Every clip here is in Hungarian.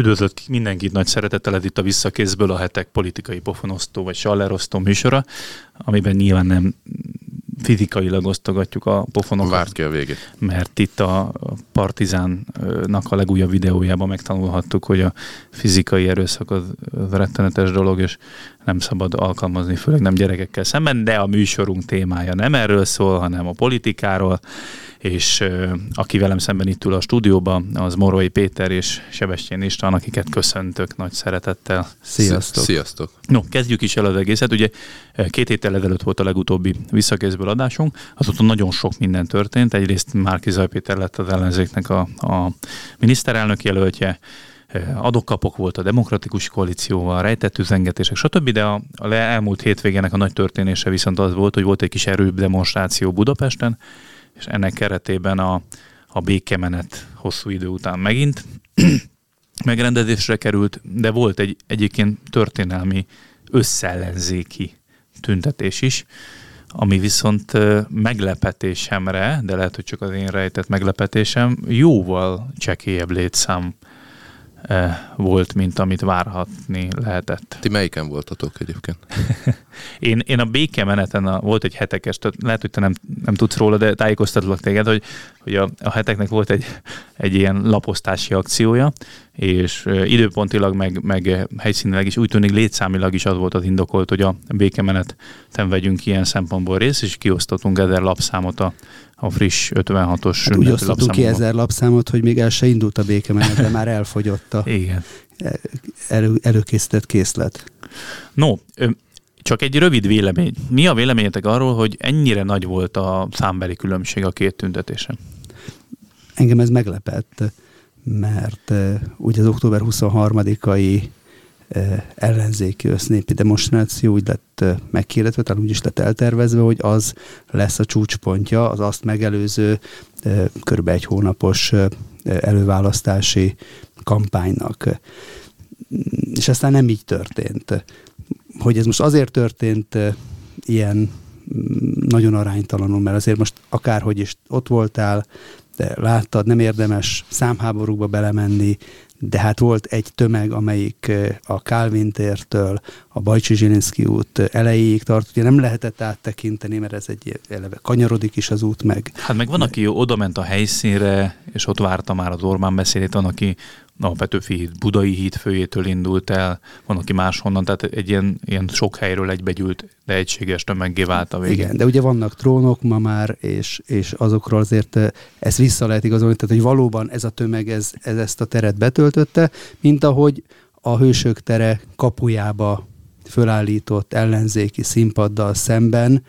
Üdvözlök mindenkit nagy szeretettel, ez itt a Visszakézből a hetek politikai pofonosztó vagy sallerosztó műsora, amiben nyilván nem fizikailag osztogatjuk a pofonokat. Várt ki a végét. Mert itt a Partizánnak a legújabb videójában megtanulhattuk, hogy a fizikai erőszak az, az rettenetes dolog, és nem szabad alkalmazni, főleg nem gyerekekkel szemben, de a műsorunk témája nem erről szól, hanem a politikáról, és aki velem szemben itt ül a stúdióban, az Morói Péter és Sebestyén István, akiket köszöntök nagy szeretettel. Sziasztok! Sziasztok! No, kezdjük is el az egészet. Ugye két héttel ezelőtt volt a legutóbbi visszakézből adásunk, azóta nagyon sok minden történt. Egyrészt Márki Zajpéter lett az ellenzéknek a, a miniszterelnök jelöltje, adokkapok volt a demokratikus koalícióval, rejtett üzengetések, stb. De a, a elmúlt hétvégének a nagy történése viszont az volt, hogy volt egy kis erőbb demonstráció Budapesten, és ennek keretében a, a békemenet hosszú idő után megint megrendezésre került, de volt egy egyébként történelmi összellenzéki tüntetés is, ami viszont meglepetésemre, de lehet, hogy csak az én rejtett meglepetésem, jóval csekélyebb létszám volt, mint amit várhatni lehetett. Ti melyiken voltatok egyébként? én, én a békemeneten a, volt egy hetekes, lehet, hogy te nem, nem tudsz róla, de tájékoztatlak téged, hogy, hogy a, a heteknek volt egy, egy ilyen laposztási akciója, és időpontilag, meg, meg helyszínileg is úgy tűnik létszámilag is az volt az indokolt, hogy a békemeneten vegyünk ilyen szempontból részt, és kiosztottunk ezer lapszámot a, a friss 56-os hát úgy osztottunk ki ezer lapszámot, hogy még el se indult a békemenet, de már elfogyott a Igen. Elő, előkészített készlet. No, csak egy rövid vélemény. Mi a véleményetek arról, hogy ennyire nagy volt a számbeli különbség a két tüntetésen? Engem ez meglepett mert ugye az október 23-ai ellenzéki össznépi demonstráció úgy lett megkérdezve, talán úgy is lett eltervezve, hogy az lesz a csúcspontja az azt megelőző kb. egy hónapos előválasztási kampánynak. És aztán nem így történt. Hogy ez most azért történt ilyen mm, nagyon aránytalanul, mert azért most akárhogy is ott voltál, de láttad, nem érdemes számháborúkba belemenni, de hát volt egy tömeg, amelyik a Calvin tértől a Bajcsi Zsilinszki út elejéig tart. Ugye nem lehetett áttekinteni, mert ez egy eleve kanyarodik is az út meg. Hát meg van, aki oda ment a helyszínre, és ott várta már az Orbán beszédét, van, aki a Petőfi híd, Budai híd főjétől indult el, van, aki máshonnan, tehát egy ilyen, ilyen sok helyről egybegyűlt, de egységes tömeggé vált a végén. Igen, de ugye vannak trónok ma már, és, és azokról azért eh, ezt vissza lehet igazolni, tehát hogy valóban ez a tömeg ez, ez ezt a teret betöltötte, mint ahogy a Hősök tere kapujába fölállított ellenzéki színpaddal szemben,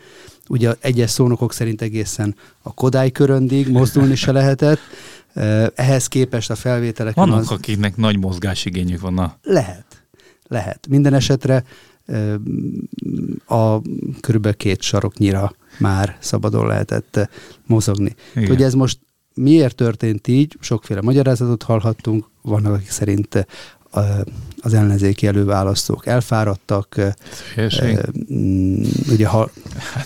ugye egyes szónokok szerint egészen a Kodály köröndig mozdulni se lehetett, ehhez képest a felvételek... Vannak, az... akiknek nagy mozgásigényük van. Lehet. Lehet. Minden esetre a körülbelül két saroknyira már szabadon lehetett mozogni. Igen. Hogy ez most miért történt így, sokféle magyarázatot hallhattunk, vannak, akik szerint az ellenzéki előválasztók elfáradtak. Hülyeség. Mm, ugye, ha...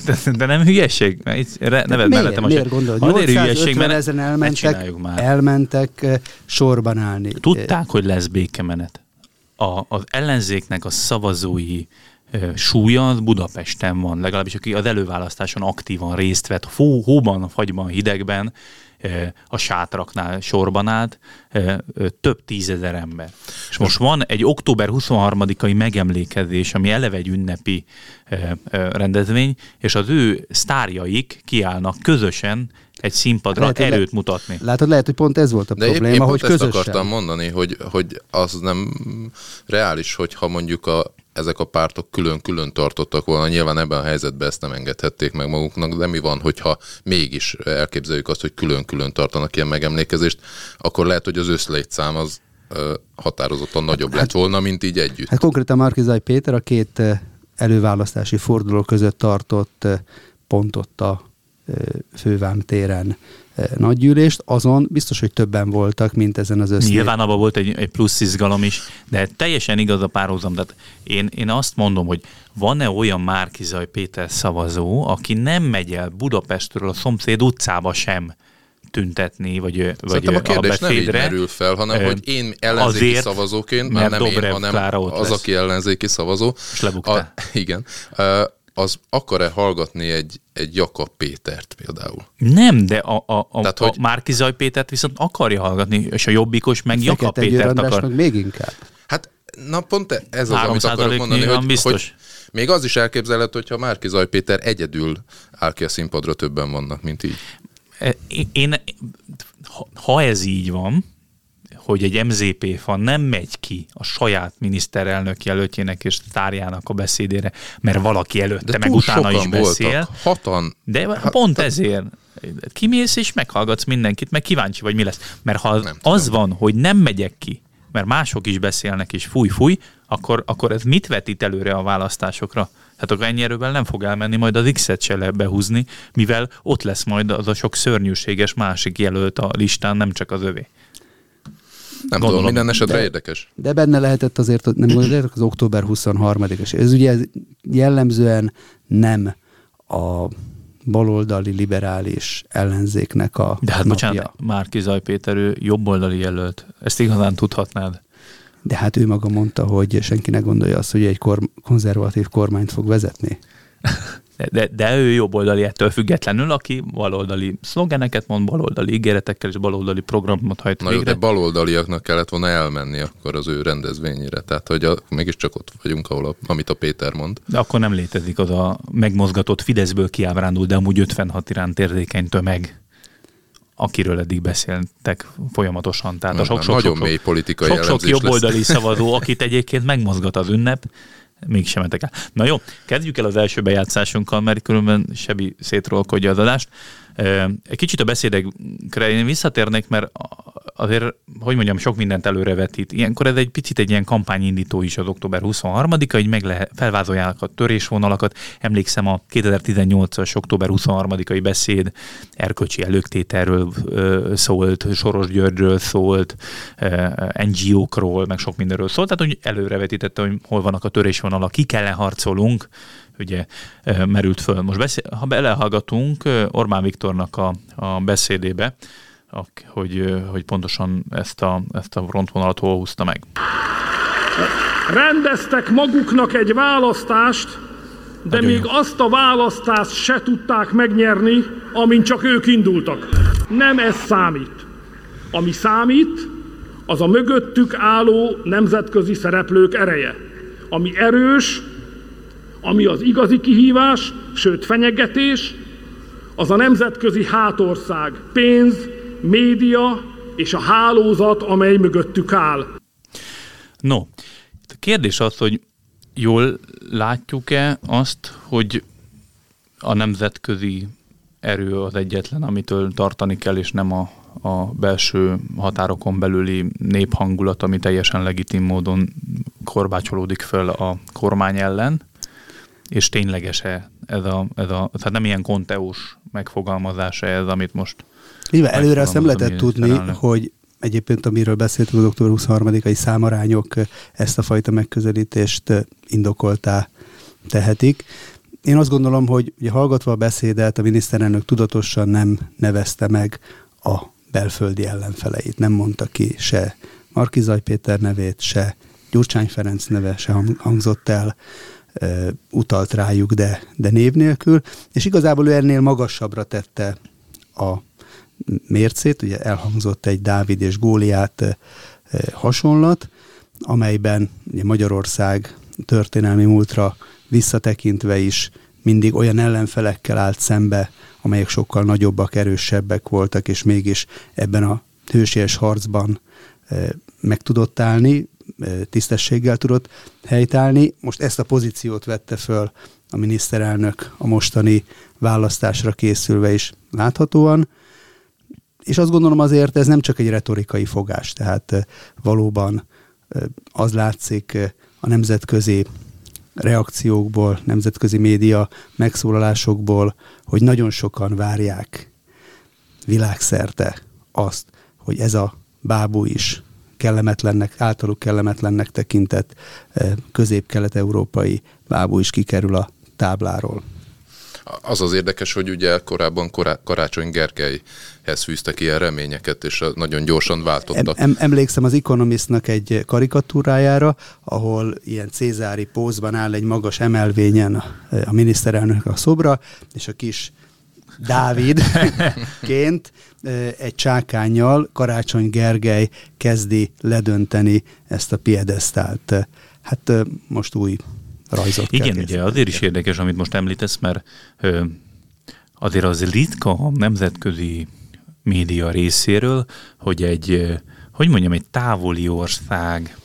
de, de nem hülyeség, neved miért, mellettem miért gondolod? 850 ezeren elmentek, már. elmentek sorban állni. Tudták, hogy lesz békemenet. A, az ellenzéknek a szavazói súlya az Budapesten van, legalábbis aki az előválasztáson aktívan részt vett, hó, hóban, fagyban, hidegben, a sátraknál sorban állt, több tízezer ember. És most van egy október 23-ai megemlékezés, ami eleve egy ünnepi rendezvény, és az ő sztárjaik kiállnak közösen egy színpadra lehet, erőt mutatni. Látod, lehet, hogy pont ez volt a De probléma, épp, épp hogy ezt közösen. akartam mondani, hogy, hogy az nem reális, hogyha mondjuk a ezek a pártok külön-külön tartottak volna. Nyilván ebben a helyzetben ezt nem engedhették meg maguknak, de mi van, hogyha mégis elképzeljük azt, hogy külön-külön tartanak ilyen megemlékezést, akkor lehet, hogy az összlétszám az határozottan nagyobb hát, lett volna, mint így együtt. Hát konkrétan Márkizaj Péter a két előválasztási forduló között tartott pontot a fővám téren nagygyűlést, azon biztos, hogy többen voltak, mint ezen az össze. Nyilván abban volt egy, egy plusz izgalom is, de teljesen igaz a párhuzam. Tehát én, én azt mondom, hogy van-e olyan Márkizaj Péter szavazó, aki nem megy el Budapestről a szomszéd utcába sem tüntetni, vagy, Szerintem vagy a kérdés a nem így merül fel, hanem hogy én ellenzéki azért, szavazóként, már nem Dobrev én, hanem az, lesz. aki ellenzéki szavazó. És a, Igen. Az akar-e hallgatni egy, egy Jakab Pétert például? Nem, de a, a, a, Tehát, a hogy... Márki Zaj Pétert viszont akarja hallgatni, és a Jobbikos meg Jakab Pétert akar. Meg még inkább. Hát Na pont ez az, amit akarok mondani, hogy, biztos. hogy még az is elképzelhető, hogyha Márki Zaj Péter egyedül áll ki a színpadra, többen vannak, mint így. E, én, ha ez így van, hogy egy MZP fan nem megy ki a saját miniszterelnök jelöltjének és tárjának a beszédére, mert valaki előtte De meg utána is beszél. Voltak. Hatan. De hát, pont ezért kimész és meghallgatsz mindenkit, meg kíváncsi vagy mi lesz. Mert ha nem az tudom. van, hogy nem megyek ki, mert mások is beszélnek, és fúj-fúj, akkor, akkor ez mit vetít előre a választásokra? Hát akkor ennyi erővel nem fog elmenni majd az X-et se behúzni, mivel ott lesz majd az a sok szörnyűséges másik jelölt a listán, nem csak az övé. Nem Gondolom, tudom, minden esetre de, érdekes. De benne lehetett azért, nem gondoljátok, az október 23-as. Ez ugye jellemzően nem a baloldali liberális ellenzéknek a De hát napja. bocsánat, Márki Zaj Péter, ő jobboldali jelölt. Ezt igazán tudhatnád. De hát ő maga mondta, hogy senki ne gondolja azt, hogy egy kor- konzervatív kormányt fog vezetni. De, de, ő jobboldali ettől függetlenül, aki baloldali szlogeneket mond, baloldali ígéretekkel és baloldali programot hajt Na végre. jó, de baloldaliaknak kellett volna elmenni akkor az ő rendezvényére. Tehát, hogy a, mégiscsak ott vagyunk, ahol a, amit a Péter mond. De akkor nem létezik az a megmozgatott Fideszből kiábrándult, de amúgy 56 iránt érzékeny tömeg akiről eddig beszéltek folyamatosan. Tehát a sok, sok, nagyon sok, mély politikai sok, sok jobboldali szavazó, akit egyébként megmozgat az ünnep, mégsem mentek el. Na jó, kezdjük el az első bejátszásunkkal, mert különben Sebi szétrolkodja az adást. Egy kicsit a beszédekre én visszatérnék, mert azért, hogy mondjam, sok mindent előrevetít. Ilyenkor ez egy picit egy ilyen kampányindító is az október 23-a, hogy meg lehet, felvázolják a törésvonalakat. Emlékszem a 2018-as október 23-ai beszéd erkölcsi előktételről szólt, Soros Györgyről szólt, NGO-król, meg sok mindenről szólt, tehát hogy előrevetítette, hogy hol vannak a törésvonalak, ki kell harcolunk, ugye merült föl. Most beszél, ha belehallgatunk Orbán Viktornak a, a beszédébe, hogy, hogy pontosan ezt a, ezt a frontvonalat hol húzta meg. Rendeztek maguknak egy választást, de Nagyon még jó. azt a választást se tudták megnyerni, amin csak ők indultak. Nem ez számít. Ami számít, az a mögöttük álló nemzetközi szereplők ereje, ami erős, ami az igazi kihívás, sőt fenyegetés, az a nemzetközi hátország, pénz, média és a hálózat, amely mögöttük áll. No, a kérdés az, hogy jól látjuk-e azt, hogy a nemzetközi erő az egyetlen, amitől tartani kell, és nem a, a belső határokon belüli néphangulat, ami teljesen legitim módon korbácsolódik föl a kormány ellen, és tényleges-e ez a, ez a, tehát nem ilyen konteus megfogalmazása ez, amit most Nyilván előre azt nem lehetett tudni, felelni. hogy egyébként amiről beszéltünk az október 23-ai számarányok ezt a fajta megközelítést indokoltá tehetik. Én azt gondolom, hogy ugye hallgatva a beszédet, a miniszterelnök tudatosan nem nevezte meg a belföldi ellenfeleit. Nem mondta ki se Markizaj Péter nevét, se Gyurcsány Ferenc neve se hangzott el, utalt rájuk, de, de név nélkül, és igazából ő ennél magasabbra tette a mércét, ugye elhangzott egy Dávid és Góliát hasonlat, amelyben ugye Magyarország történelmi múltra visszatekintve is mindig olyan ellenfelekkel állt szembe, amelyek sokkal nagyobbak, erősebbek voltak, és mégis ebben a hősies harcban meg tudott állni, tisztességgel tudott helytállni. Most ezt a pozíciót vette föl a miniszterelnök a mostani választásra készülve is láthatóan. És azt gondolom azért ez nem csak egy retorikai fogás, tehát valóban az látszik a nemzetközi reakciókból, nemzetközi média megszólalásokból, hogy nagyon sokan várják világszerte azt, hogy ez a bábú is kellemetlennek, általuk kellemetlennek tekintett közép-kelet-európai bábú is kikerül a tábláról. Az az érdekes, hogy ugye korábban korá- Karácsony Gergelyhez fűztek ilyen reményeket, és nagyon gyorsan váltottak. Em, emlékszem az Economistnak egy karikatúrájára, ahol ilyen cézári pózban áll egy magas emelvényen a, a miniszterelnök a szobra, és a kis Dávidként egy csákányjal Karácsony Gergely kezdi ledönteni ezt a piedesztált. Hát most új rajzot Igen, ugye azért is érdekes, amit most említesz, mert azért az ritka a nemzetközi média részéről, hogy egy, hogy mondjam, egy távoli ország,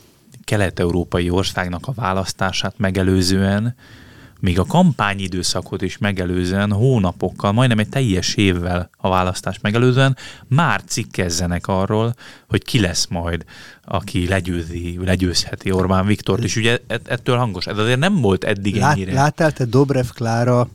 kelet-európai országnak a választását megelőzően még a kampányidőszakot is megelőzően hónapokkal, majdnem egy teljes évvel a választás megelőzően már cikkezzenek arról, hogy ki lesz majd, aki legyőzi, legyőzheti Orbán Viktort, és ugye ettől hangos. Ez azért nem volt eddig Lát, ennyire. Láttál te Dobrev Klára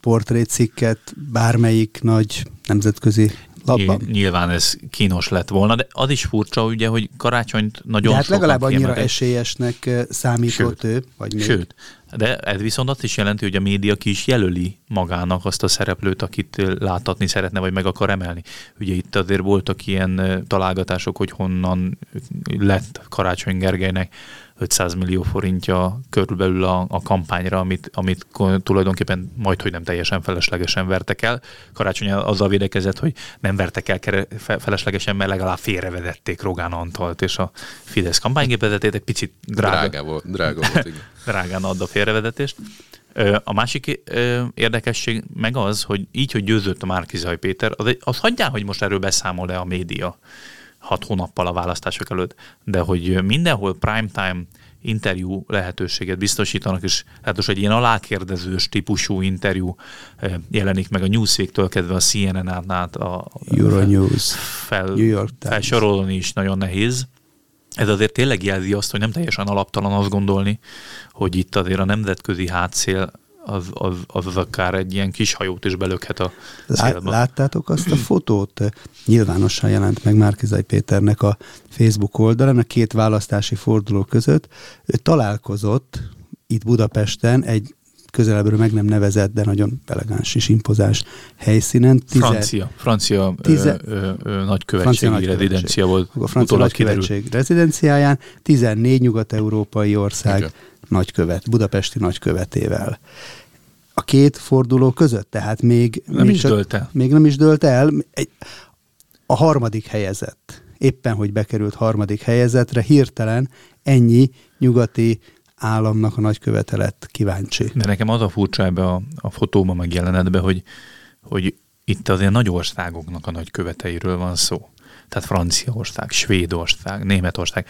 portrécikket bármelyik nagy nemzetközi lapban. Nyilván ez kínos lett volna, de az is furcsa, ugye, hogy karácsonyt nagyon de hát legalább annyira kiemeltek. esélyesnek számított sőt, ő, vagy még. Sőt, de ez viszont azt is jelenti, hogy a média ki is jelöli magának azt a szereplőt, akit láthatni szeretne, vagy meg akar emelni. Ugye itt azért voltak ilyen találgatások, hogy honnan lett Karácsony Gergelynek 500 millió forintja körülbelül a, a kampányra, amit, amit tulajdonképpen majd, hogy nem teljesen feleslegesen vertek el. Karácsony azzal védekezett, hogy nem vertek el feleslegesen, mert legalább félrevedették Rogán Antalt, és a Fidesz kampánygépezetét egy picit drága, drága volt. Drága volt igen. drágán ad a félrevedetést. A másik érdekesség meg az, hogy így, hogy győzött a Márkizaj Péter, az, az hagyjál, hogy most erről beszámol-e a média hat hónappal a választások előtt, de hogy mindenhol primetime interjú lehetőséget biztosítanak, és hát egy ilyen alákérdezős típusú interjú jelenik meg a Newsweek-től kezdve a CNN-át át a Euronews, fel, New York Times. felsorolni is nagyon nehéz. Ez azért tényleg jelzi azt, hogy nem teljesen alaptalan azt gondolni, hogy itt azért a nemzetközi hátszél az, az, az, az akár egy ilyen kis hajót is belökhet a célba. Láttátok azt a fotót? Nyilvánosan jelent meg Márkizai Péternek a Facebook oldalán a két választási forduló között. Ő találkozott itt Budapesten egy közelebbről meg nem nevezett, de nagyon elegáns és impozás helyszínen. Tize, francia, francia tize, ö, ö, ö, nagykövetségi francia rezidencia volt. A francia nagykövetség rezidenciáján 14 nyugat-európai ország Igen nagykövet, budapesti nagykövetével. A két forduló között, tehát még nem is dölt el. Még nem is dölt el. Egy, a harmadik helyezett, éppen hogy bekerült harmadik helyezetre, hirtelen ennyi nyugati államnak a nagykövete lett kíváncsi. De nekem az a furcsa ebbe a, a fotóban megjelenetbe, hogy, hogy itt azért nagy országoknak a nagyköveteiről van szó. Tehát Franciaország, Svédország, Németország.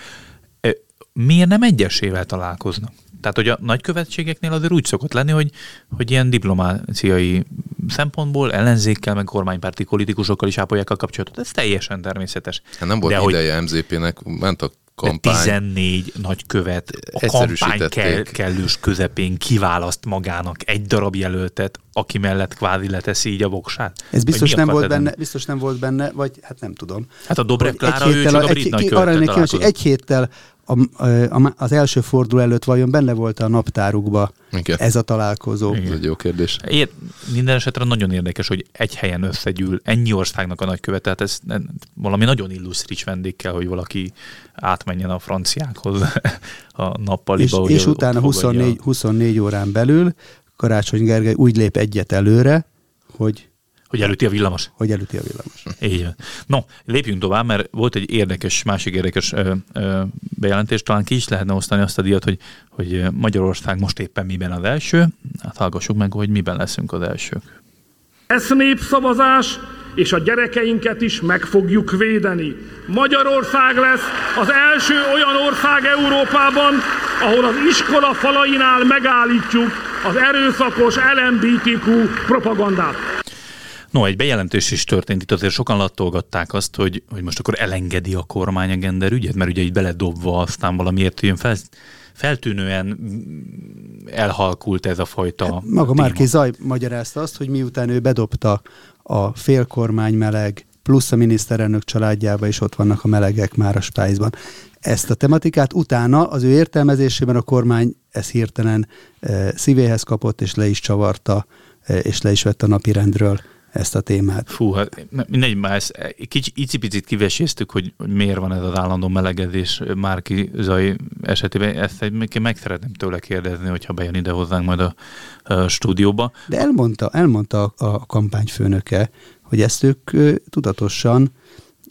Miért nem egyesével találkoznak? Tehát, hogy a nagykövetségeknél azért úgy szokott lenni, hogy, hogy ilyen diplomáciai szempontból ellenzékkel, meg kormánypárti politikusokkal is ápolják a kapcsolatot. Ez teljesen természetes. Hát nem volt De ideje hogy, MZP-nek, ment a kampány. 14 nagykövet a kampány kell, kellős közepén kiválaszt magának egy darab jelöltet, aki mellett kvázi leteszi így a voksát. Ez biztos nem, volt benne, biztos nem volt benne, vagy hát nem tudom. Hát a Dobrev Klára, ő csak a brit nagykövet. Egy héttel a, a, az első forduló előtt vajon benne volt a naptárukba Igen. ez a találkozó? Igen. Ez egy jó kérdés. Ér, minden esetre nagyon érdekes, hogy egy helyen összegyűl ennyi országnak a nagykövet, tehát ez valami nagyon illusztris vendég kell, hogy valaki átmenjen a franciákhoz a nappaliba. És, és utána 24, 24 órán belül Karácsony Gergely úgy lép egyet előre, hogy hogy előtti a villamos. Hogy előtti a villamos. Így No, lépjünk tovább, mert volt egy érdekes, másik érdekes ö, ö, bejelentés, talán ki is lehetne osztani azt a díjat, hogy, hogy Magyarország most éppen miben az első. Hát hallgassuk meg, hogy miben leszünk az elsők. Ez népszavazás, és a gyerekeinket is meg fogjuk védeni. Magyarország lesz az első olyan ország Európában, ahol az iskola falainál megállítjuk az erőszakos LMBTQ propagandát. No, egy bejelentés is történt itt, azért sokan lattolgatták azt, hogy, hogy most akkor elengedi a kormány a gender ügyet, mert ugye így beledobva aztán valamiért jön fel, feltűnően elhalkult ez a fajta hát Maga Márki Zaj magyarázta azt, hogy miután ő bedobta a félkormány meleg plusz a miniszterelnök családjába is ott vannak a melegek már a spájzban. Ezt a tematikát utána az ő értelmezésében a kormány ezt hirtelen e, szívéhez kapott és le is csavarta és le is vett a napi rendről ezt a témát. Fú, hát mindegy, már ezt kicsi, icipicit kiveséztük, hogy miért van ez az állandó melegedés Márki Zai esetében. Ezt egy, meg szeretném tőle kérdezni, hogyha bejön ide hozzánk majd a, a stúdióba. De elmondta, elmondta a, a kampányfőnöke, hogy ezt ők tudatosan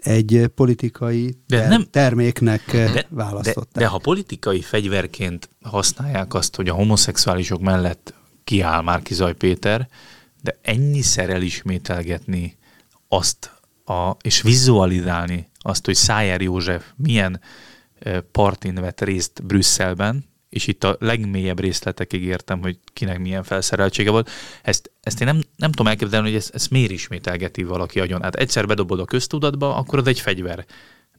egy politikai ter- de nem, terméknek de, választották. De, de ha politikai fegyverként használják azt, hogy a homoszexuálisok mellett kiáll Márki Zaj Péter, de ennyiszer elismételgetni azt, a, és vizualizálni azt, hogy Szájer József milyen partin vett részt Brüsszelben, és itt a legmélyebb részletekig értem, hogy kinek milyen felszereltsége volt. Ezt, ezt én nem, nem tudom elképzelni, hogy ezt, ezt miért ismételgeti valaki agyon. Hát egyszer bedobod a köztudatba, akkor az egy fegyver.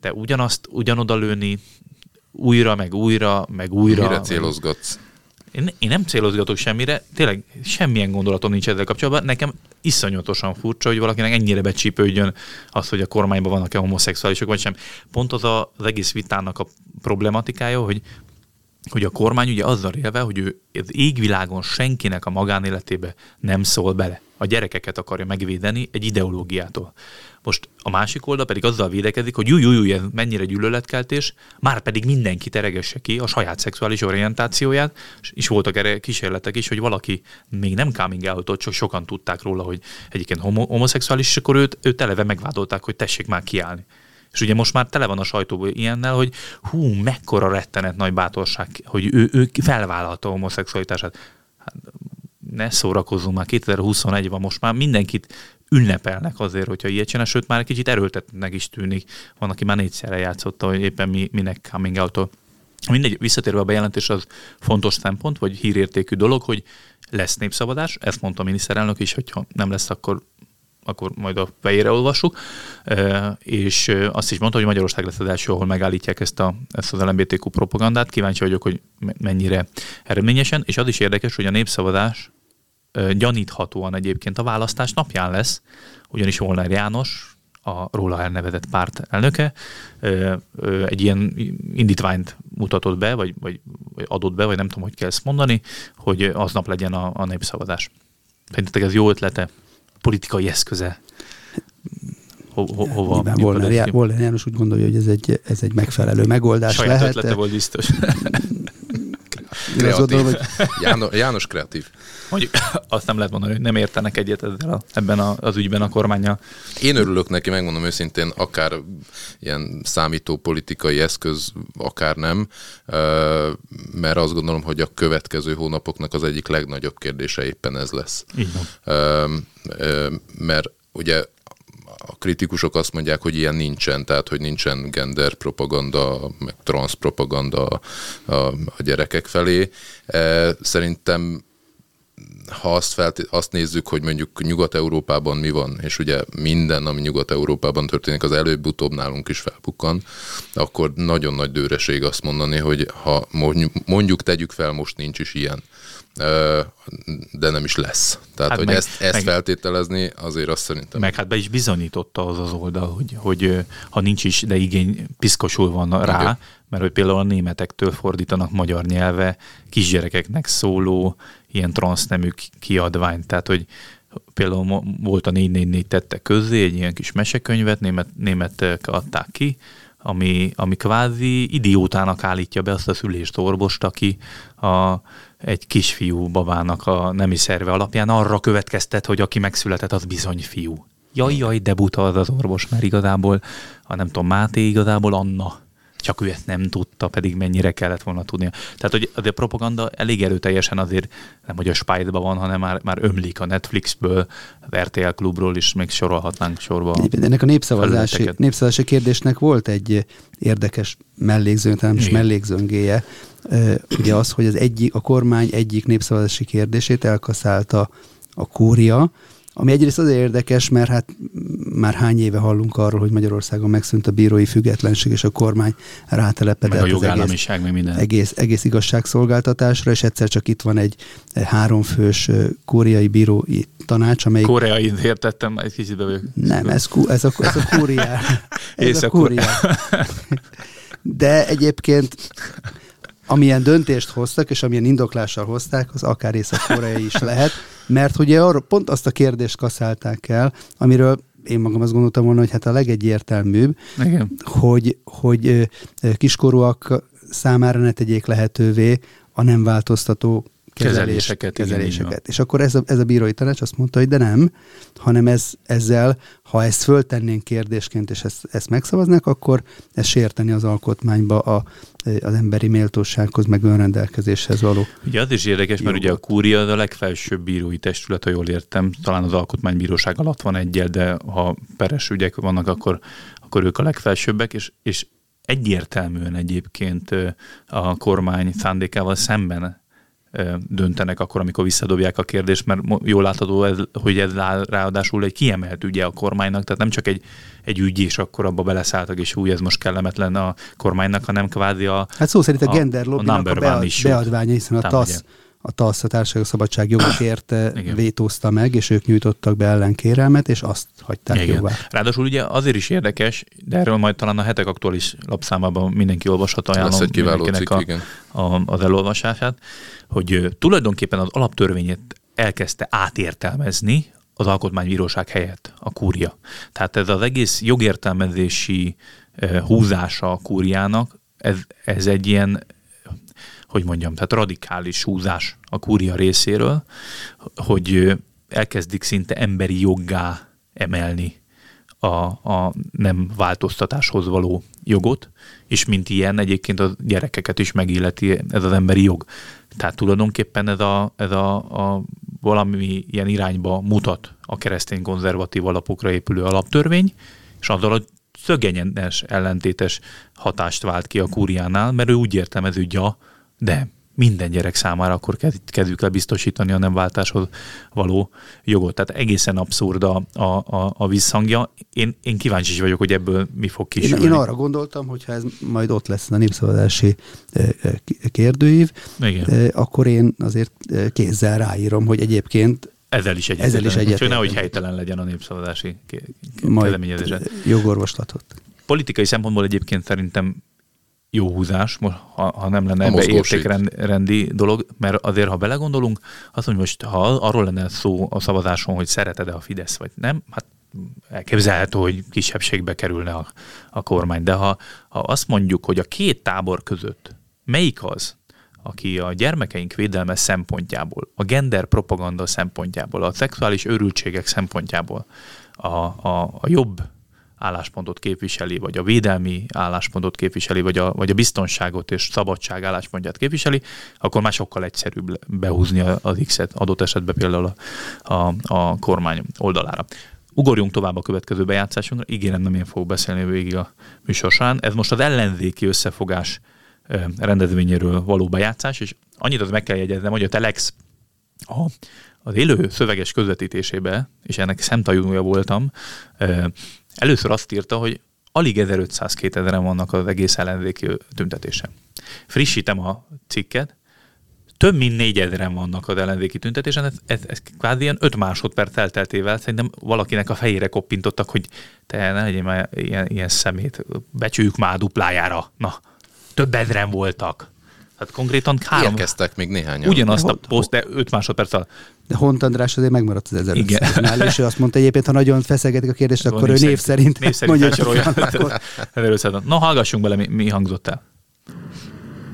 De ugyanazt, ugyanoda lőni újra, meg újra, meg újra. Mire célozgatsz? Én, én nem célozgatok semmire, tényleg semmilyen gondolatom nincs ezzel kapcsolatban. Nekem iszonyatosan furcsa, hogy valakinek ennyire becsípődjön az, hogy a kormányban vannak-e homoszexuálisok, vagy sem. Pont az a, az egész vitának a problematikája, hogy hogy a kormány ugye azzal élve, hogy ő az égvilágon senkinek a magánéletébe nem szól bele. A gyerekeket akarja megvédeni egy ideológiától. Most a másik oldal pedig azzal védekezik, hogy jó, ez mennyire gyűlöletkeltés, már pedig mindenki teregesse ki a saját szexuális orientációját, és voltak erre kísérletek is, hogy valaki még nem coming out csak sokan tudták róla, hogy egyébként homo- homoszexuális, és akkor őt, őt eleve megvádolták, hogy tessék már kiállni. És ugye most már tele van a sajtóból ilyennel, hogy hú, mekkora rettenet nagy bátorság, hogy ő, ő felvállalta a homoszexualitását. Hát, ne szórakozzunk már, 2021 van, most már mindenkit ünnepelnek azért, hogyha ilyet csinál, sőt már egy kicsit erőltetnek is tűnik. Van, aki már négyszerre játszotta, hogy éppen mi, minek coming out Mindegy, visszatérve a bejelentés, az fontos szempont, vagy hírértékű dolog, hogy lesz népszabadás, ezt mondta a miniszterelnök is, hogyha nem lesz, akkor akkor majd a fejére olvassuk, és azt is mondta, hogy Magyarország lesz az első, ahol megállítják ezt, a, ezt az LMBTQ propagandát. Kíváncsi vagyok, hogy mennyire eredményesen, és az is érdekes, hogy a népszavazás gyaníthatóan egyébként a választás napján lesz, ugyanis Volner János, a róla elnevezett párt elnöke, egy ilyen indítványt mutatott be, vagy, vagy, vagy adott be, vagy nem tudom, hogy kell ezt mondani, hogy aznap legyen a, a népszavazás. Szerintetek ez jó ötlete? Politikai eszköze ho, ho, hova Volner, Já, Volner János úgy gondolja, hogy ez egy, ez egy megfelelő megoldás Saját lehet. ötlete volt biztos. kreatív. Gondolom, hogy... János, János kreatív. Mondjuk azt nem lehet mondani, hogy nem értenek egyet ezzel a, ebben a, az ügyben a kormánya. Én örülök neki, megmondom őszintén, akár ilyen számító politikai eszköz, akár nem, mert azt gondolom, hogy a következő hónapoknak az egyik legnagyobb kérdése éppen ez lesz. Így van. Mert ugye a kritikusok azt mondják, hogy ilyen nincsen, tehát hogy nincsen gender propaganda, meg trans propaganda a, a gyerekek felé. E, szerintem ha azt, felt, azt nézzük, hogy mondjuk Nyugat-Európában mi van, és ugye minden, ami Nyugat-Európában történik, az előbb-utóbb nálunk is felbukkan, akkor nagyon nagy dőreség azt mondani, hogy ha mondjuk tegyük fel, most nincs is ilyen de nem is lesz. Tehát, hát hogy meg, ezt, ezt meg, feltételezni, azért azt szerintem... Meg hát be is bizonyította az az oldal, hogy, hogy ha nincs is, de igény piszkosul van rá, okay. mert hogy például a németektől fordítanak magyar nyelve kisgyerekeknek szóló ilyen transznemű kiadványt. Tehát, hogy például volt a 444 tette közzé egy ilyen kis mesekönyvet, német, németek adták ki, ami, ami kvázi idiótának állítja be azt a szülést orvost, aki a egy kisfiú babának a nemi szerve alapján arra következtet, hogy aki megszületett, az bizony fiú. Jaj, jaj, de buta az az orvos, mert igazából, a nem tudom, Máté igazából Anna. Csak ő ezt nem tudta, pedig mennyire kellett volna tudnia. Tehát, hogy a propaganda elég erőteljesen azért nem, hogy a spite van, hanem már, már ömlik a Netflixből, az RTL klubról is még sorolhatnánk sorba. Ennek a népszavazási, népszavazási kérdésnek volt egy érdekes mellékzőn, nem is mellékzöngéje, ugye az, hogy az egyik, a kormány egyik népszavazási kérdését elkaszálta a kúria, ami egyrészt azért érdekes, mert hát már hány éve hallunk arról, hogy Magyarországon megszűnt a bírói függetlenség, és a kormány rátelepedett meg a jogállamiság, az egész, egész, egész igazságszolgáltatásra, és egyszer csak itt van egy háromfős kóriai bírói tanács, amelyik... Koreai értettem, egy kicsit be Nem, ez, ez, a, ez a kúriá. Ez a kúriá. De egyébként amilyen döntést hoztak, és amilyen indoklással hozták, az akár észak-koreai is lehet, mert ugye arra pont azt a kérdést kaszálták el, amiről én magam azt gondoltam volna, hogy hát a legegyértelműbb, Igen. hogy, hogy kiskorúak számára ne tegyék lehetővé a nem változtató kezeléseket. kezeléseket. Igen, és akkor ez a, ez a bírói tanács azt mondta, hogy de nem, hanem ez, ezzel, ha ezt föltennénk kérdésként, és ezt, ezt megszavaznák, akkor ez sérteni az alkotmányba a, az emberi méltósághoz, meg önrendelkezéshez való. Ugye az is érdekes, mert ugye a kúria a legfelsőbb bírói testület, ha jól értem, talán az alkotmánybíróság alatt van egyel, de ha peres ügyek vannak, akkor, akkor ők a legfelsőbbek, és, és egyértelműen egyébként a kormány szándékával szemben döntenek akkor, amikor visszadobják a kérdést, mert jól látható, hogy ez ráadásul egy kiemelt ügye a kormánynak, tehát nem csak egy, egy ügy, és akkor abba beleszálltak, és új, ez most kellemetlen a kormánynak, hanem kvázi a Hát szó szerint a, a gender lobbynak a, a bead, beadványa, hiszen a TASZ a TASZ, a Társaság Szabadság jogokért vétózta meg, és ők nyújtottak be ellenkérelmet, és azt hagyták Igen. jóvá. Ráadásul ugye azért is érdekes, de erről majd talán a hetek aktuális lapszámában mindenki olvashat, ajánlom egy kiváló cikk, a. A, az elolvasását, hogy tulajdonképpen az alaptörvényet elkezdte átértelmezni az alkotmánybíróság helyett, a kúria. Tehát ez az egész jogértelmezési húzása a kúriának, ez, ez egy ilyen hogy mondjam, tehát radikális húzás a kúria részéről, hogy elkezdik szinte emberi joggá emelni a, a nem változtatáshoz való jogot, és mint ilyen egyébként a gyerekeket is megilleti ez az emberi jog. Tehát tulajdonképpen ez a, ez a, a valami ilyen irányba mutat a keresztény konzervatív alapokra épülő alaptörvény, és azzal a szögenyenes ellentétes hatást vált ki a kúriánál, mert ő úgy értelmeződja, de minden gyerek számára akkor kezdjük el biztosítani a nem váltáshoz való jogot. Tehát egészen abszurd a, a, a, a visszhangja. Én, én kíváncsi is vagyok, hogy ebből mi fog kisülni. Én, én arra gondoltam, hogy ha ez majd ott lesz a népszavazási kérdőív, Igen. Akkor én azért kézzel ráírom, hogy egyébként ezzel is egyetlen. Ezzel is egyetlen. Csak nehogy helytelen legyen a népszavazási kezdeményezése. jogorvoslatot. Politikai szempontból egyébként szerintem jó húzás, ha, ha nem lenne ebbe értékrendi dolog, mert azért, ha belegondolunk, azt mondjuk most, ha arról lenne szó a szavazáson, hogy szereted-e a Fidesz, vagy nem, hát elképzelhető, hogy kisebbségbe kerülne a, a kormány. De ha, ha azt mondjuk, hogy a két tábor között melyik az, aki a gyermekeink védelme szempontjából, a gender propaganda szempontjából, a szexuális őrültségek szempontjából a, a, a jobb álláspontot képviseli, vagy a védelmi álláspontot képviseli, vagy a, vagy a biztonságot és szabadság álláspontját képviseli, akkor már sokkal egyszerűbb behúzni az X-et adott esetben például a, a, a kormány oldalára. Ugorjunk tovább a következő bejátszásunkra. Ígérem, nem én fogok beszélni végig a műsor során. Ez most az ellenzéki összefogás rendezvényéről való bejátszás, és annyit az meg kell jegyeznem, hogy a Telex a, az élő szöveges közvetítésébe, és ennek szemtajúja voltam, Először azt írta, hogy alig 1500-2000-en vannak az egész ellenzéki tüntetésen. Frissítem a cikket, több mint 4000-en vannak az ellenzéki tüntetésen, ez, ez, ez kvázi ilyen 5 másodperc elteltével szerintem valakinek a fejére koppintottak, hogy te ne legyél már ilyen, ilyen szemét, becsüljük már duplájára. Na, több ezeren voltak. Tehát konkrétan három... Érkeztek még néhányan. Ugyanazt a poszt, de 5 másodperc alatt. De Hont András azért megmaradt az 1500 és ő azt mondta egyébként, ha nagyon feszegetik a kérdést, akkor ő név szerint, név szerint mondja. Akkor... Na, hallgassunk bele, mi, mi hangzott el.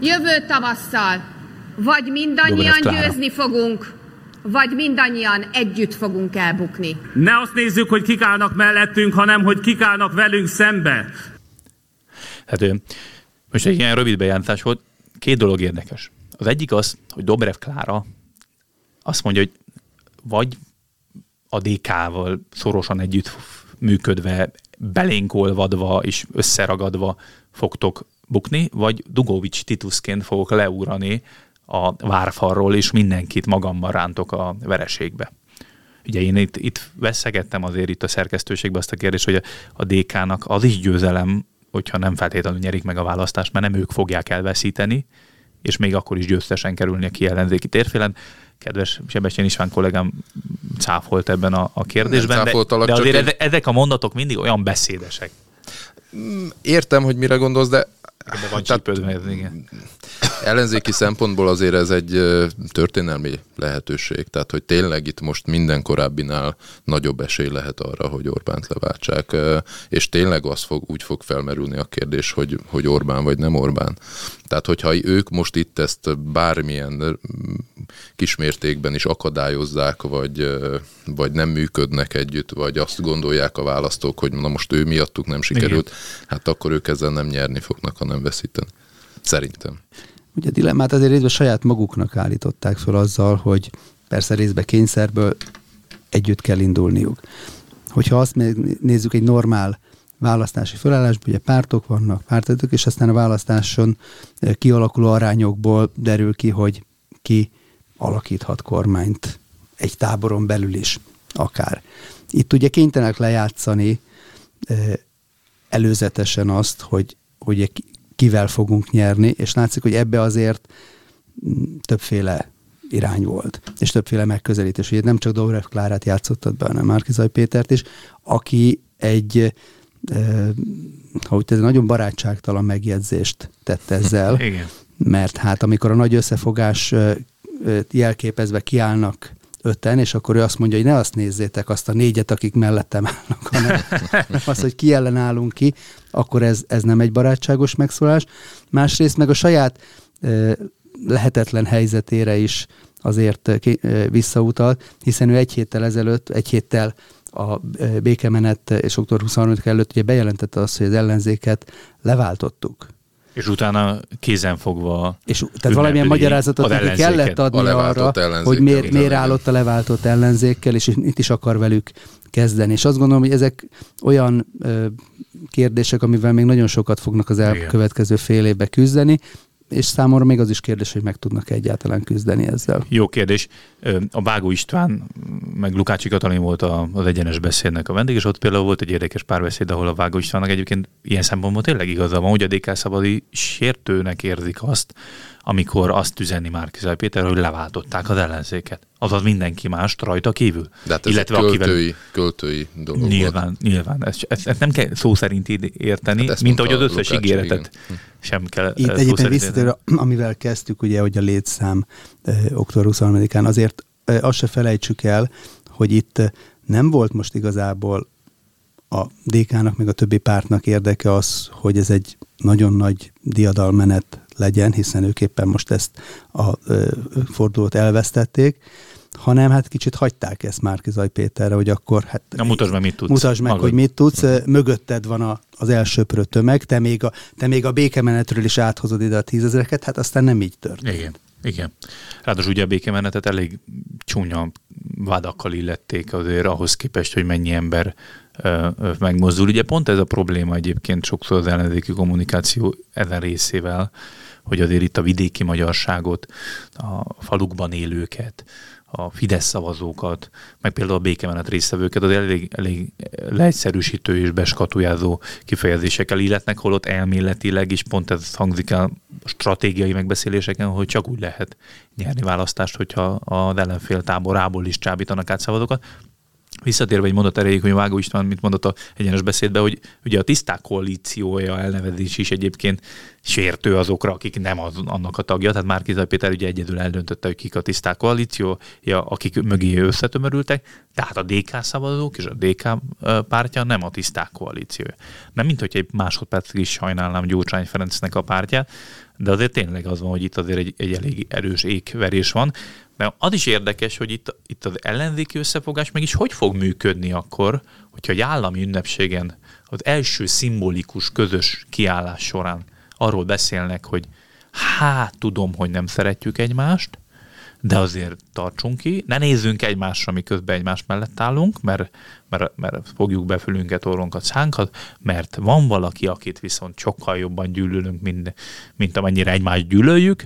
Jövő tavasszal vagy mindannyian győzni fogunk, vagy mindannyian együtt fogunk elbukni. Ne azt nézzük, hogy kik állnak mellettünk, hanem hogy kik állnak velünk szembe. Hát most egy ilyen rövid bejelentás volt. Két dolog érdekes. Az egyik az, hogy Dobrev Klára azt mondja, hogy vagy a DK-val szorosan együtt működve, belénkolvadva és összeragadva fogtok bukni, vagy Dugovics Titusként fogok leúrani a várfalról, és mindenkit magammal rántok a vereségbe. Ugye én itt, itt veszegettem azért itt a szerkesztőségbe azt a kérdést, hogy a DK-nak az is győzelem, hogyha nem feltétlenül nyerik meg a választást, mert nem ők fogják elveszíteni, és még akkor is győztesen kerülni a kiellenzéki térfélen kedves Sebestyén István kollégám cáfolt ebben a, a kérdésben, de, de azért én... ezek a mondatok mindig olyan beszédesek. Mm, értem, hogy mire gondolsz, de... Ebben van tehát, csípődve, igen. Ellenzéki szempontból azért ez egy történelmi lehetőség, tehát hogy tényleg itt most minden korábbinál nagyobb esély lehet arra, hogy Orbánt leváltsák, és tényleg az fog, úgy fog felmerülni a kérdés, hogy, hogy Orbán vagy nem Orbán. Tehát, hogyha ők most itt ezt bármilyen kismértékben is akadályozzák, vagy, vagy nem működnek együtt, vagy azt gondolják a választók, hogy na most ő miattuk nem sikerült, Igen. hát akkor ők ezzel nem nyerni fognak, hanem veszíteni. Szerintem. Ugye a dilemmát azért részben saját maguknak állították föl azzal, hogy persze részben kényszerből együtt kell indulniuk. Hogyha azt nézzük egy normál választási felállásban, ugye pártok vannak, pártedők, és aztán a választáson kialakuló arányokból derül ki, hogy ki alakíthat kormányt egy táboron belül is akár. Itt ugye kénytelenek lejátszani előzetesen azt, hogy, hogy kivel fogunk nyerni, és látszik, hogy ebbe azért többféle irány volt, és többféle megközelítés. Ugye nem csak Dobrev Klárát játszottad be, hanem Márkizaj Pétert is, aki egy hogy ez nagyon barátságtalan megjegyzést tett ezzel, Igen. mert hát amikor a nagy összefogás jelképezve kiállnak öten, és akkor ő azt mondja, hogy ne azt nézzétek, azt a négyet, akik mellettem állnak, hanem az, hogy ki ellen állunk ki, akkor ez, ez nem egy barátságos megszólás. Másrészt meg a saját lehetetlen helyzetére is azért visszautalt, hiszen ő egy héttel ezelőtt, egy héttel a békemenet és október 23 előtt ugye bejelentette azt, hogy az ellenzéket leváltottuk. És utána kézen fogva. És tehát valamilyen magyarázatot neki kellett adni arra, hogy miért, miért állott a leváltott ellenzékkel, és itt is akar velük kezdeni. És azt gondolom, hogy ezek olyan ö, kérdések, amivel még nagyon sokat fognak az elkövetkező fél évbe küzdeni, és számomra még az is kérdés, hogy meg tudnak egyáltalán küzdeni ezzel. Jó kérdés. A Vágó István, meg Lukácsi Katalin volt az egyenes beszédnek a vendég, és ott például volt egy érdekes párbeszéd, ahol a Vágó Istvánnak egyébként ilyen szempontból tényleg igaza van, hogy a DK Szabadi sértőnek érzik azt, amikor azt üzeni Márkizaj Péter, hogy leváltották az ellenzéket. Azaz mindenki más rajta kívül. De hát ez Illetve egy költői, akivel... költői dolog Nyilván, volt. nyilván. Ezt, ezt, ezt, nem kell szó szerint érteni, hát mint ahogy az összes Lukács, ígéretet igen. sem kell Itt egyébként visszatérve, amivel kezdtük, ugye, hogy a létszám eh, október 23-án, azért eh, azt se felejtsük el, hogy itt eh, nem volt most igazából a DK-nak, meg a többi pártnak érdeke az, hogy ez egy nagyon nagy diadalmenet legyen, hiszen ők éppen most ezt a fordulót elvesztették, hanem hát kicsit hagyták ezt Márkizaj Péterre, hogy akkor hát... Na mutasd meg, mit tudsz. Mutasd meg, magad. hogy mit tudsz. Mögötted van a, az elsőprő tömeg, te még, a, te még a békemenetről is áthozod ide a tízezereket, hát aztán nem így történt. Igen. Igen. Ráadásul ugye a békemenetet elég csúnya vádakkal illették azért ahhoz képest, hogy mennyi ember ö, ö, megmozdul. Ugye pont ez a probléma egyébként sokszor az ellenzéki kommunikáció ezen részével, hogy azért itt a vidéki magyarságot, a falukban élőket, a Fidesz szavazókat, meg például a békemenet résztvevőket az elég, elég leegyszerűsítő és beskatujázó kifejezésekkel illetnek, holott elméletileg is pont ez hangzik el stratégiai megbeszéléseken, hogy csak úgy lehet nyerni választást, hogyha az ellenfél táborából is csábítanak át szavazókat. Visszatérve egy mondat erejéig, hogy Vágó István mit mondott a egyenes beszédben, hogy ugye a tiszták koalíciója elnevezés is egyébként sértő azokra, akik nem az, annak a tagja. Tehát Márkizaj Péter ugye egyedül eldöntötte, hogy kik a tiszták koalíciója, akik mögé összetömörültek. Tehát a DK szavazók és a DK pártja nem a tiszták koalíciója. Nem mint hogy egy másodpercig is sajnálnám Gyurcsány Ferencnek a pártját, de azért tényleg az van, hogy itt azért egy, egy elég erős ékverés van. De az is érdekes, hogy itt, itt az ellenzéki összefogás meg is hogy fog működni akkor, hogyha egy állami ünnepségen az első szimbolikus közös kiállás során arról beszélnek, hogy hát tudom, hogy nem szeretjük egymást, de azért tartsunk ki, ne nézzünk egymásra, miközben egymás mellett állunk, mert, mert, mert fogjuk be fülünket, orrunkat, szánkat, mert van valaki, akit viszont sokkal jobban gyűlölünk, mint, mint amennyire egymást gyűlöljük,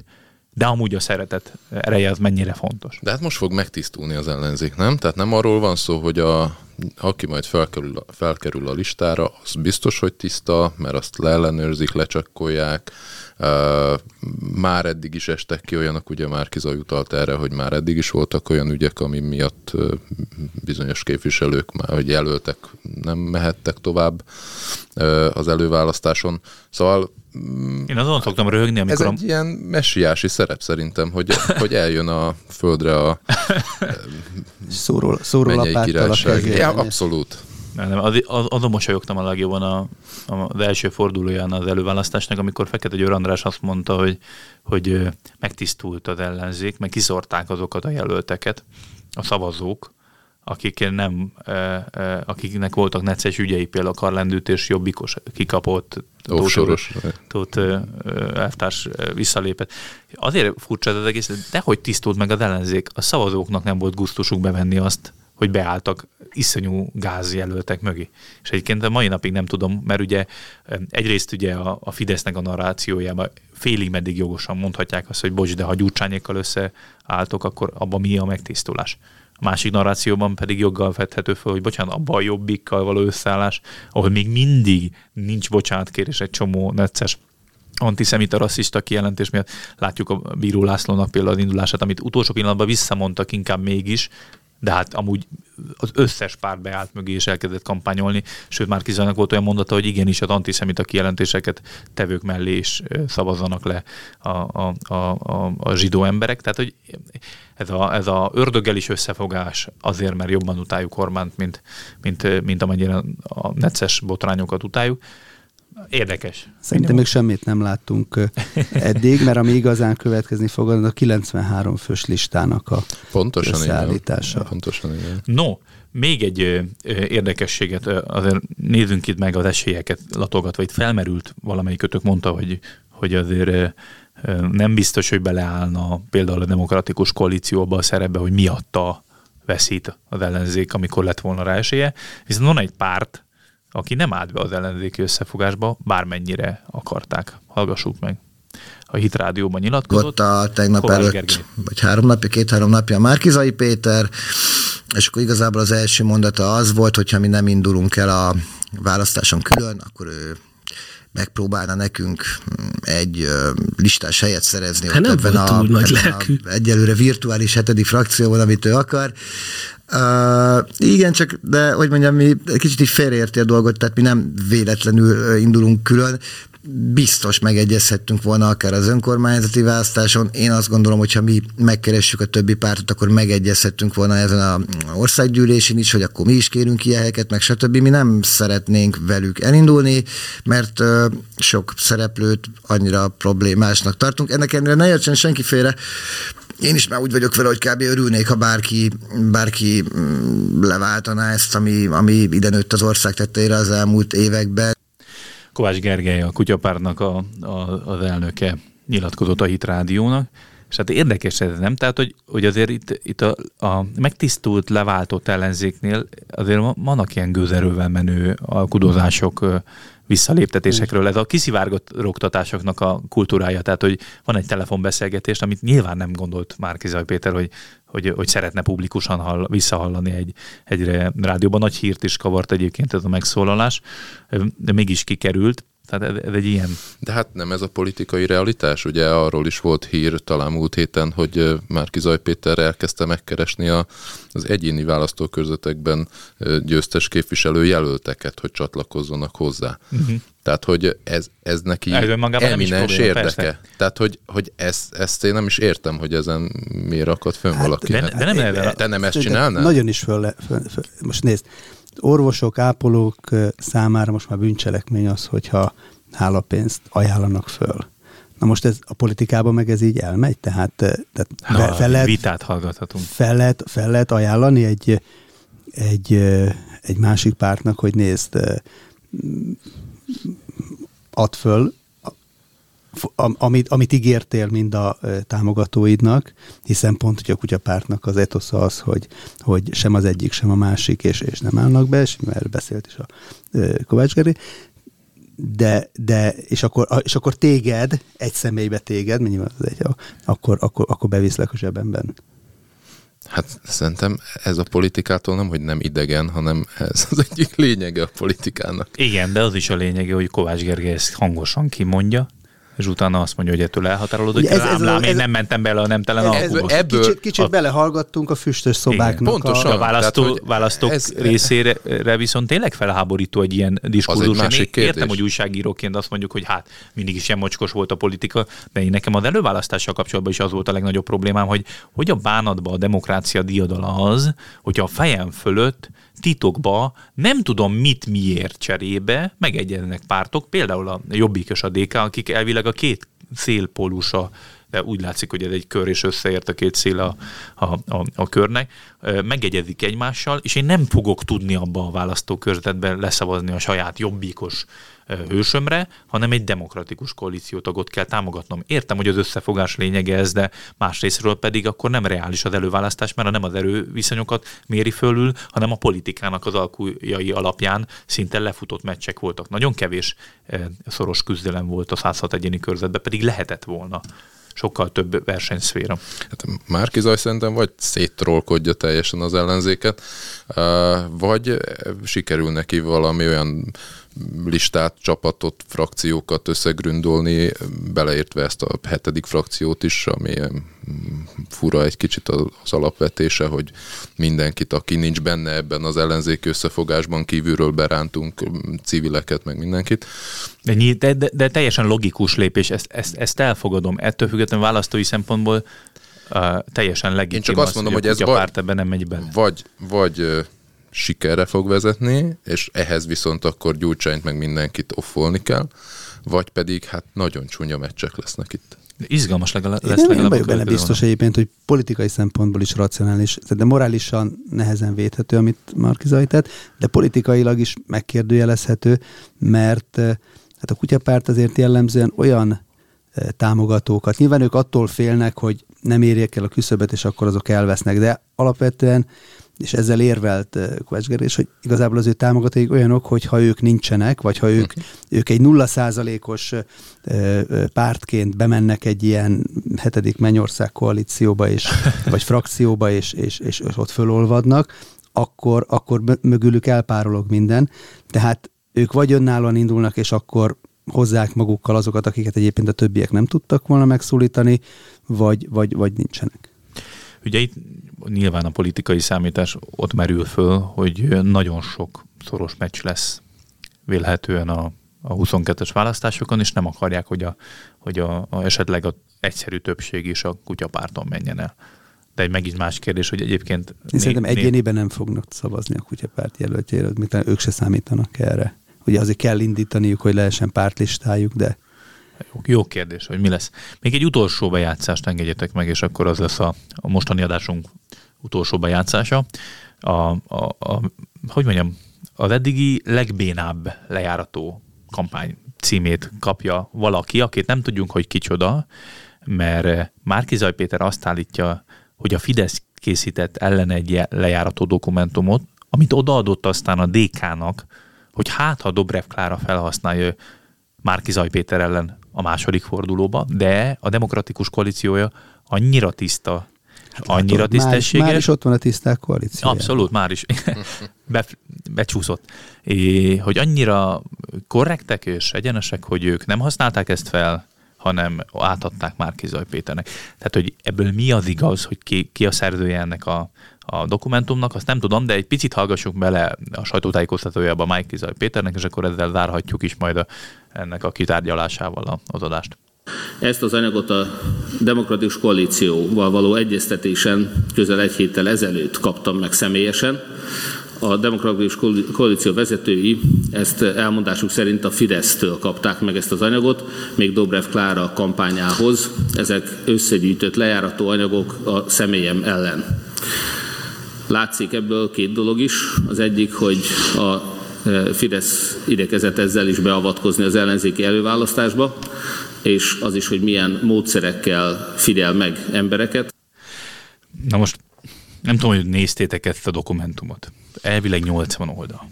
de amúgy a szeretet ereje az mennyire fontos. De hát most fog megtisztulni az ellenzék, nem? Tehát nem arról van szó, hogy a, aki majd felkerül, felkerül a listára, az biztos, hogy tiszta, mert azt leellenőrzik, lecsekkolják, már eddig is estek ki olyanok, ugye már Kizaj utalt erre, hogy már eddig is voltak olyan ügyek, ami miatt bizonyos képviselők már, hogy jelöltek nem mehettek tovább az előválasztáson. Szóval mm, én azon szoktam röhögni, amikor... Ez egy a... ilyen messiási szerep szerintem, hogy, hogy eljön a földre a szóró, szóró a Ja, abszolút. Nem, nem, az, az, azon mosolyogtam a legjobban a, a, az első fordulóján az előválasztásnak, amikor Fekete Győr András azt mondta, hogy, hogy megtisztult az ellenzék, meg kiszorták azokat a jelölteket, a szavazók, akik nem, akiknek voltak necces ügyei, például a karlendűtés jobbikos kikapott, Tóth elvtárs visszalépett. Azért furcsa az egész, de hogy tisztult meg az ellenzék, a szavazóknak nem volt gusztusuk bevenni azt, hogy beálltak iszonyú gázjelöltek mögé. És egyébként a mai napig nem tudom, mert ugye egyrészt ugye a, a Fidesznek a narrációjában félig meddig jogosan mondhatják azt, hogy bocs, de ha gyurcsányékkal összeálltok, akkor abban mi a megtisztulás. A másik narrációban pedig joggal vethető fel, hogy bocsánat, abban a jobbikkal való összeállás, ahol még mindig nincs bocsánatkérés egy csomó necces antiszemita, rasszista kijelentés miatt látjuk a Bíró Lászlónak például az indulását, amit utolsó pillanatban visszamondtak inkább mégis, de hát amúgy az összes párt beállt mögé és elkezdett kampányolni, sőt már Kizának volt olyan mondata, hogy igenis az antiszemita kijelentéseket tevők mellé is szavazzanak le a, a, a, a, a zsidó emberek. Tehát, hogy ez a, ez a ördöggel is összefogás azért, mert jobban utáljuk Orbánt, mint, mint, mint amennyire a necces botrányokat utáljuk. Érdekes. Szerintem még semmit nem láttunk eddig, mert ami igazán következni fog, az a 93 fős listának a Pontosan összeállítása. Igen. Pontosan igen. No, még egy ö, érdekességet, azért nézzünk itt meg az esélyeket latogatva. Itt felmerült valamelyikötök mondta, hogy, hogy azért nem biztos, hogy beleállna például a demokratikus koalícióba a szerepbe, hogy miatta veszít az ellenzék, amikor lett volna rá esélye. Viszont van egy párt, aki nem állt be az ellenzéki összefogásba, bármennyire akarták. Hallgassuk meg. A Hit Rádióban nyilatkozott. Ott a tegnap Kovács előtt, Gergely. vagy három napja, két-három napja Márkizai Péter, és akkor igazából az első mondata az volt, hogyha mi nem indulunk el a választáson külön, akkor ő megpróbálna nekünk egy listás helyet szerezni. Hát nem ebben a, túl lelkű. A egyelőre virtuális hetedik frakcióban, amit ő akar. Uh, igen, csak de hogy mondjam, mi kicsit így félreérti a dolgot, tehát mi nem véletlenül indulunk külön, biztos megegyezhettünk volna akár az önkormányzati választáson. Én azt gondolom, hogy ha mi megkeressük a többi pártot, akkor megegyezhettünk volna ezen a országgyűlésén is, hogy akkor mi is kérünk ilyen helyeket, meg stb. Mi nem szeretnénk velük elindulni, mert uh, sok szereplőt annyira problémásnak tartunk. Ennek ellenére ne értsen senki félre, én is már úgy vagyok vele, hogy kb. örülnék, ha bárki, bárki mm, leváltaná ezt, ami, ami ide nőtt az ország tetteire az elmúlt években. Kovács Gergely, a kutyapárnak a, a, az elnöke nyilatkozott a Hit Rádiónak, és hát érdekes ez, nem? Tehát, hogy, hogy azért itt, itt a, a megtisztult, leváltott ellenzéknél azért vannak ilyen gőzerővel menő alkudozások, visszaléptetésekről. Ez a kiszivárgottatásoknak a kultúrája, tehát hogy van egy telefonbeszélgetés, amit nyilván nem gondolt már Kizaj Péter, hogy, hogy, hogy szeretne publikusan hall, visszahallani egy, egy rádióban. Nagy hírt is kavart egyébként ez a megszólalás, de mégis kikerült. Tehát ez, ez egy ilyen... De hát nem ez a politikai realitás, ugye arról is volt hír talán múlt héten, hogy Márki Zaj Péter elkezdte megkeresni a, az egyéni választókörzetekben győztes képviselő jelölteket, hogy csatlakozzanak hozzá. Uh-huh. Tehát, hogy ez, ez neki eminens érdeke. Persze. Tehát, hogy, hogy ezt, ezt én nem is értem, hogy ezen miért akad fönn hát, valaki. De, de nem hát, Te nem ezt csinálnál? Nagyon is föl, föl, föl, most nézd, orvosok, ápolók számára most már bűncselekmény az, hogyha hálapénzt ajánlanak föl. Na most ez a politikában meg ez így elmegy, tehát, tehát Na, fel lehet, vitát hallgathatunk. Fel lehet, fel lehet ajánlani egy, egy, egy másik pártnak, hogy nézd, add föl amit, amit ígértél mind a támogatóidnak, hiszen pont hogy a kutyapártnak az etosza az, hogy, hogy sem az egyik, sem a másik, és, és nem állnak be, és erről beszélt is a Kovács Geri, de, de és, akkor, és akkor téged, egy személybe téged, nyilván az egy, akkor, akkor, akkor beviszlek a zsebemben. Hát szerintem ez a politikától nem, hogy nem idegen, hanem ez az egyik lényege a politikának. Igen, de az is a lényege, hogy Kovács Gergely ezt hangosan kimondja, és utána azt mondja, hogy ettől elhatárolódik. Ez, ez, lám, ez, én nem mentem bele a nemtelen ez, ez, ebből, Kicsit, kicsit a, belehallgattunk a füstös szobáknak. Igen, pontosan. A, a választó, tehát, választók ez, részére viszont tényleg felháborító egy ilyen diskurzus. Egy én értem, hogy újságíróként azt mondjuk, hogy hát mindig is ilyen mocskos volt a politika, de én nekem az előválasztással kapcsolatban is az volt a legnagyobb problémám, hogy hogy a bánatba a demokrácia diadala az, hogy a fejem fölött titokba nem tudom mit miért cserébe megegyeznek pártok, például a Jobbik és a DK, akik elvileg a két szélpólusa de úgy látszik, hogy ez egy kör, és összeért a két szél a, a, a, a körnek, megegyezik egymással, és én nem fogok tudni abba a választókörzetben leszavazni a saját jobbikos hősömre, hanem egy demokratikus koalíciótagot kell támogatnom. Értem, hogy az összefogás lényege ez, de másrésztről pedig akkor nem reális az előválasztás, mert nem az erőviszonyokat méri fölül, hanem a politikának az alkujai alapján szinte lefutott meccsek voltak. Nagyon kevés szoros küzdelem volt a 106 egyéni körzetben, pedig lehetett volna sokkal több versenyszféra. Hát Márki Zaj szerintem vagy széttrollkodja teljesen az ellenzéket, vagy sikerül neki valami olyan listát, csapatot, frakciókat összegründolni, beleértve ezt a hetedik frakciót is, ami fura egy kicsit az alapvetése, hogy mindenkit, aki nincs benne ebben az ellenzéki összefogásban, kívülről berántunk civileket, meg mindenkit. De, de, de, de teljesen logikus lépés, ezt, ezt, ezt elfogadom. Ettől függetlenül választói szempontból uh, teljesen legitim Én csak azt mondom, hogy, hogy ez vagy, párt ebben nem megy be. Vagy, vagy sikerre fog vezetni, és ehhez viszont akkor Gyurcsányt meg mindenkit offolni kell, vagy pedig hát nagyon csúnya meccsek lesznek itt. Izgalmas legalább, lesz Én legalább. Nem benne biztos egyébként, hogy politikai szempontból is racionális, de morálisan nehezen védhető, amit Markizai tett, de politikailag is megkérdőjelezhető, mert eh, hát a kutyapárt azért jellemzően olyan eh, támogatókat. Nyilván ők attól félnek, hogy nem érjék el a küszöbet, és akkor azok elvesznek, de alapvetően és ezzel érvelt Kovács Gerés, hogy igazából az ő támogatóik olyanok, hogy ha ők nincsenek, vagy ha ők, ők egy nulla százalékos pártként bemennek egy ilyen hetedik mennyország koalícióba, és, vagy frakcióba, és, és, és ott fölolvadnak, akkor, akkor mögülük elpárolog minden. Tehát ők vagy önállóan indulnak, és akkor hozzák magukkal azokat, akiket egyébként a többiek nem tudtak volna megszólítani, vagy, vagy, vagy nincsenek. Ugye itt nyilván a politikai számítás ott merül föl, hogy nagyon sok szoros meccs lesz vélhetően a, a 22-es választásokon, és nem akarják, hogy, a, hogy a, a esetleg a egyszerű többség is a kutyapárton menjen el. De egy megint más kérdés, hogy egyébként... Én szerintem egyéniben nem fognak szavazni a kutyapárt jelöltjére, mint ők se számítanak erre. Ugye azért kell indítaniuk, hogy lehessen pártlistájuk, de jó, jó kérdés, hogy mi lesz. Még egy utolsó bejátszást engedjetek meg, és akkor az lesz a, a mostani adásunk utolsó bejátszása. A, a, a, hogy mondjam, az eddigi legbénább lejárató kampány címét kapja valaki, akit nem tudjunk, hogy kicsoda, mert Márki Zaj Péter azt állítja, hogy a Fidesz készített ellen egy lejárató dokumentumot, amit odaadott aztán a DK-nak, hogy hát ha Dobrev Klára felhasználja Márki Zaj Péter ellen a második fordulóba, de a demokratikus koalíciója annyira tiszta, hát annyira látod, tisztességes. Már, már is ott van a tiszták koalíció. Abszolút, már is. Be, becsúszott. É, hogy annyira korrektek és egyenesek, hogy ők nem használták ezt fel, hanem átadták már Kizaj Péternek. Tehát, hogy ebből mi az igaz, hogy ki, ki a szerzője ennek a, a dokumentumnak, azt nem tudom, de egy picit hallgassuk bele a sajtótájékoztatójába Mike Kizaj Péternek, és akkor ezzel zárhatjuk is majd a, ennek a kitárgyalásával az adást. Ezt az anyagot a Demokratikus Koalícióval való egyeztetésen közel egy héttel ezelőtt kaptam meg személyesen. A Demokratikus Koalíció vezetői ezt elmondásuk szerint a Fidesztől kapták meg ezt az anyagot, még Dobrev Klára kampányához. Ezek összegyűjtött lejárató anyagok a személyem ellen. Látszik ebből két dolog is. Az egyik, hogy a e, Fidesz idekezett ezzel is beavatkozni az ellenzéki előválasztásba, és az is, hogy milyen módszerekkel figyel meg embereket. Na most nem tudom, hogy néztétek ezt a dokumentumot. Elvileg 80 oldal.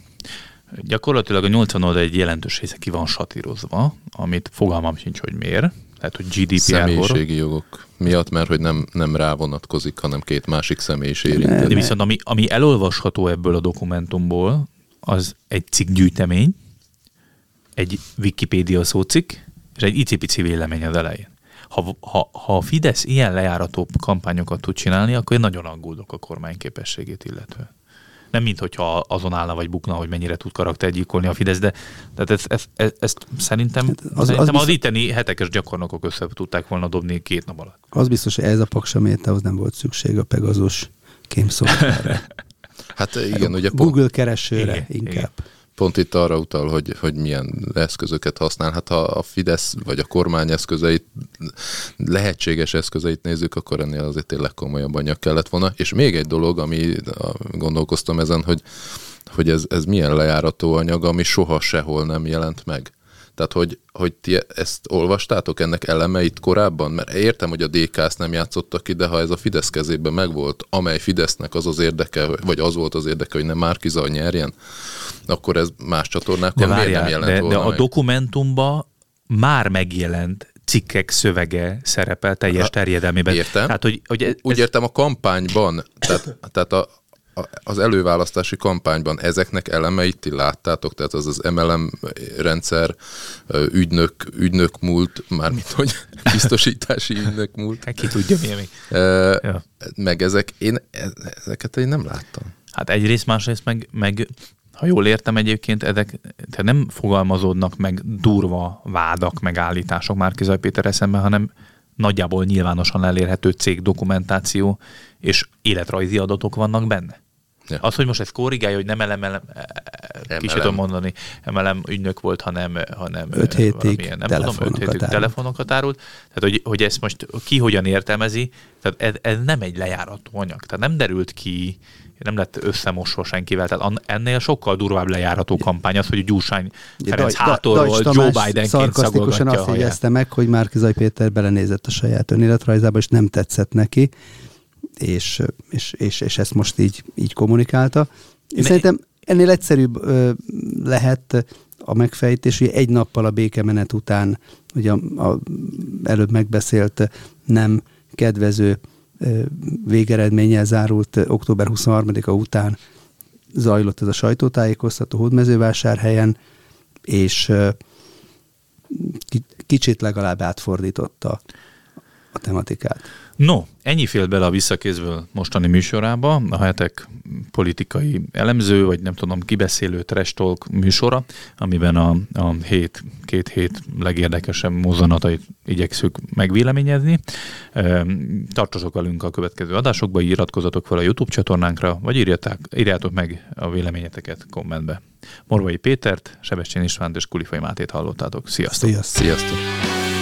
Gyakorlatilag a 80 oldal egy jelentős része ki van satírozva, amit fogalmam sincs, hogy miért. Tehát, hogy GDPR Személyiségi jogok miatt, mert hogy nem, nem rá vonatkozik, hanem két másik személy is érintett. De viszont ami, ami elolvasható ebből a dokumentumból, az egy cikkgyűjtemény, egy Wikipédia szócikk, és egy icipici vélemény az elején. Ha, ha, ha a Fidesz ilyen lejárató kampányokat tud csinálni, akkor én nagyon aggódok a kormány képességét illetően nem mint hogyha azon állna vagy bukna, hogy mennyire tud karaktergyilkolni a Fidesz, de tehát ezt, ezt, ezt, ezt szerintem, hát az, szerintem az, az itteni hetekes gyakornokok össze tudták volna dobni két nap alatt. Az biztos, hogy ez a paksamétához nem volt szükség a Pegazus kémszoftverre. hát igen, ugye... Google keresőre igen, inkább. Igen pont itt arra utal, hogy, hogy milyen eszközöket használ. Hát ha a Fidesz vagy a kormány eszközeit, lehetséges eszközeit nézzük, akkor ennél azért tényleg komolyabb anyag kellett volna. És még egy dolog, ami gondolkoztam ezen, hogy, hogy ez, ez milyen lejárató anyag, ami soha sehol nem jelent meg. Tehát, hogy, hogy ti ezt olvastátok, ennek elemeit korábban? Mert értem, hogy a dk ezt nem játszottak ki, de ha ez a Fidesz kezében megvolt, amely Fidesznek az az érdeke, vagy az volt az érdeke, hogy nem Márkiza nyerjen, akkor ez más csatornákon de miért nem jelent de, volna de a meg? dokumentumban már megjelent cikkek szövege szerepel teljes terjedelmében. Értem. Tehát, hogy, hogy ez... Úgy értem a kampányban, tehát, tehát a, az előválasztási kampányban ezeknek elemeit ti láttátok, tehát az az MLM rendszer ügynök, ügynök múlt, mármint hogy biztosítási ügynök múlt. Hát ki tudja, mi még. ja. Meg ezek, én ezeket én nem láttam. Hát egyrészt, másrészt meg, meg ha jól értem egyébként, ezek tehát nem fogalmazódnak meg durva vádak, meg állítások Márkizaj Péter eszembe, hanem nagyjából nyilvánosan elérhető cég dokumentáció és életrajzi adatok vannak benne. Ja. Az, hogy most ez korrigálja, hogy nem elem, kicsit tudom mondani, emelem ügynök volt, hanem, hanem 5 hétig nem tudom, 5 hétig telefonokat árult. Tehát, hogy, hogy ezt most ki hogyan értelmezi, tehát ez, ez nem egy lejárató anyag. Tehát nem derült ki, nem lett összemosva senkivel. Tehát ennél sokkal durvább lejárató kampány az, hogy Gyurcsány Ferenc hátorról Joe Bidenként szagolgatja azt jegyezte meg, hogy Márkizaj Péter belenézett a saját önéletrajzába, és nem tetszett neki és, és, és, és ezt most így, így kommunikálta. És ne... szerintem ennél egyszerűbb lehet a megfejtés, hogy egy nappal a békemenet után, ugye a, a előbb megbeszélt nem kedvező végeredménnyel zárult október 23-a után zajlott ez a sajtótájékoztató hódmezővásárhelyen, és kicsit legalább átfordította a tematikát. No, ennyi fél bele a visszakézből mostani műsorába, a hetek politikai elemző, vagy nem tudom, kibeszélő trestalk műsora, amiben a, a hét, két hét legérdekesebb mozzanatait igyekszük megvéleményezni. Tartsatok velünk a következő adásokba, iratkozatok fel a YouTube csatornánkra, vagy írjátok, írjátok meg a véleményeteket kommentbe. Morvai Pétert, Sebestyén Istvánt és Kulifai Mátét hallottátok. Sziasztok! Sziasztok! Sziasztok.